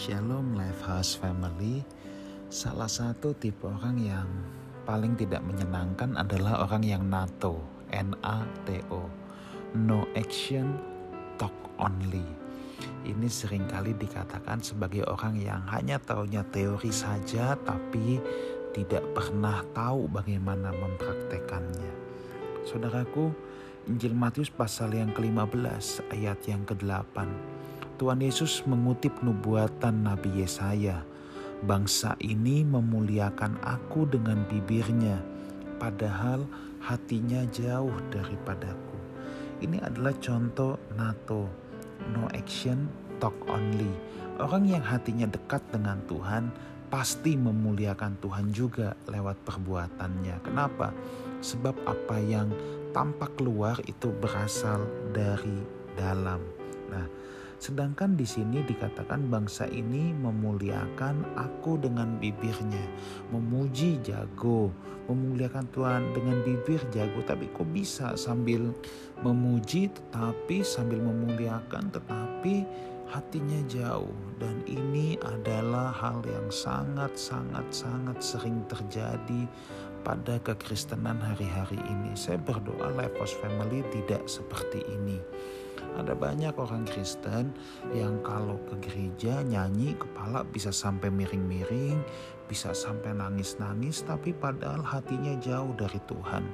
Shalom Lifehouse Family. Salah satu tipe orang yang paling tidak menyenangkan adalah orang yang NATO, N-A-T-O. No action, talk only. Ini sering kali dikatakan sebagai orang yang hanya taunya teori saja tapi tidak pernah tahu bagaimana mempraktekannya. Saudaraku, Injil Matius pasal yang ke-15 ayat yang ke-8 Tuhan Yesus mengutip nubuatan Nabi Yesaya. Bangsa ini memuliakan aku dengan bibirnya, padahal hatinya jauh daripadaku. Ini adalah contoh NATO, no action, talk only. Orang yang hatinya dekat dengan Tuhan pasti memuliakan Tuhan juga lewat perbuatannya. Kenapa? Sebab apa yang tampak keluar itu berasal dari dalam. Nah, Sedangkan di sini dikatakan bangsa ini memuliakan aku dengan bibirnya, memuji jago, memuliakan Tuhan dengan bibir jago. Tapi kok bisa sambil memuji tetapi sambil memuliakan tetapi hatinya jauh dan ini adalah hal yang sangat sangat sangat sering terjadi pada kekristenan hari-hari ini. Saya berdoa Lifehouse Family tidak seperti ini. Ada banyak orang Kristen yang kalau ke gereja nyanyi kepala bisa sampai miring-miring, bisa sampai nangis-nangis tapi padahal hatinya jauh dari Tuhan.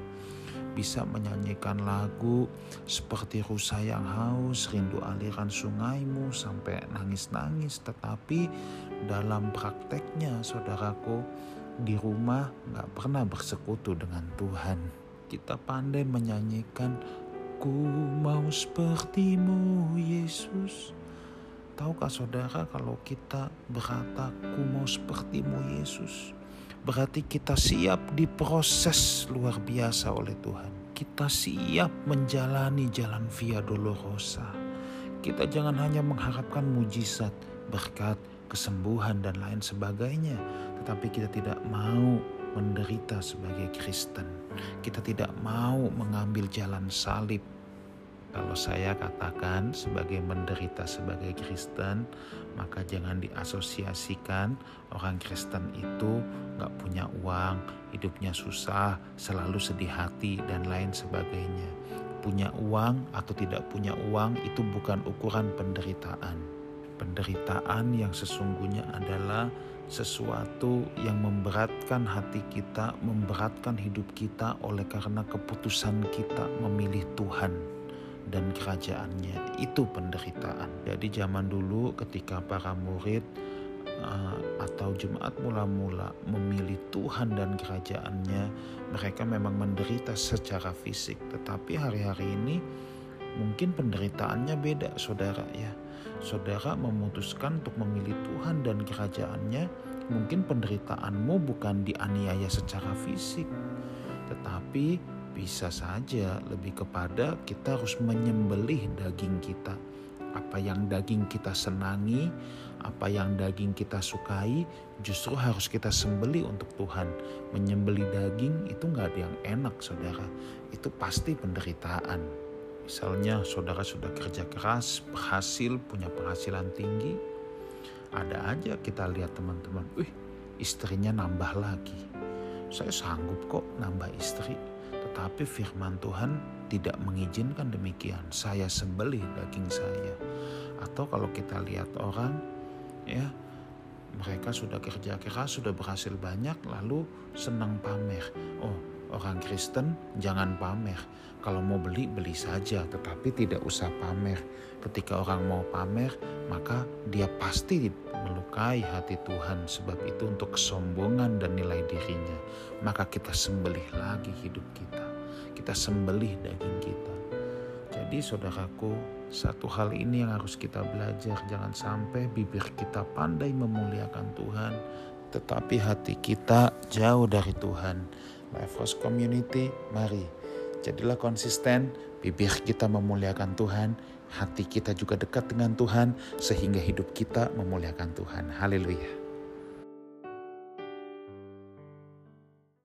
Bisa menyanyikan lagu seperti rusa yang haus, rindu aliran sungaimu sampai nangis-nangis tetapi dalam prakteknya saudaraku di rumah nggak pernah bersekutu dengan Tuhan. Kita pandai menyanyikan Ku mau sepertimu Yesus. Tahukah saudara kalau kita berkata ku mau sepertimu Yesus Berarti kita siap diproses luar biasa oleh Tuhan. Kita siap menjalani jalan via dolorosa. Kita jangan hanya mengharapkan mujizat, berkat, kesembuhan dan lain sebagainya. Tetapi kita tidak mau menderita sebagai Kristen. Kita tidak mau mengambil jalan salib. Kalau saya katakan sebagai menderita sebagai Kristen, maka jangan diasosiasikan orang Kristen itu nggak punya uang, hidupnya susah, selalu sedih hati dan lain sebagainya. Punya uang atau tidak punya uang itu bukan ukuran penderitaan. Penderitaan yang sesungguhnya adalah sesuatu yang memberatkan hati kita, memberatkan hidup kita oleh karena keputusan kita memilih Tuhan dan kerajaannya. Itu penderitaan. Jadi zaman dulu ketika para murid uh, atau jemaat mula-mula memilih Tuhan dan kerajaannya, mereka memang menderita secara fisik. Tetapi hari-hari ini mungkin penderitaannya beda, saudara ya saudara memutuskan untuk memilih Tuhan dan kerajaannya, mungkin penderitaanmu bukan dianiaya secara fisik, tetapi bisa saja lebih kepada kita harus menyembelih daging kita. Apa yang daging kita senangi, apa yang daging kita sukai, justru harus kita sembeli untuk Tuhan. Menyembeli daging itu nggak ada yang enak, saudara. Itu pasti penderitaan. Misalnya saudara sudah kerja keras, berhasil, punya penghasilan tinggi. Ada aja kita lihat teman-teman, wih istrinya nambah lagi. Saya sanggup kok nambah istri. Tetapi firman Tuhan tidak mengizinkan demikian. Saya sembelih daging saya. Atau kalau kita lihat orang, ya mereka sudah kerja keras, sudah berhasil banyak, lalu senang pamer. Oh, orang Kristen jangan pamer. Kalau mau beli, beli saja, tetapi tidak usah pamer. Ketika orang mau pamer, maka dia pasti melukai hati Tuhan, sebab itu untuk kesombongan dan nilai dirinya. Maka kita sembelih lagi hidup kita, kita sembelih daging kita. Jadi, saudaraku, satu hal ini yang harus kita belajar: jangan sampai bibir kita pandai memuliakan Tuhan, tetapi hati kita jauh dari Tuhan. Life House Community, mari jadilah konsisten, bibir kita memuliakan Tuhan, hati kita juga dekat dengan Tuhan, sehingga hidup kita memuliakan Tuhan. Haleluya.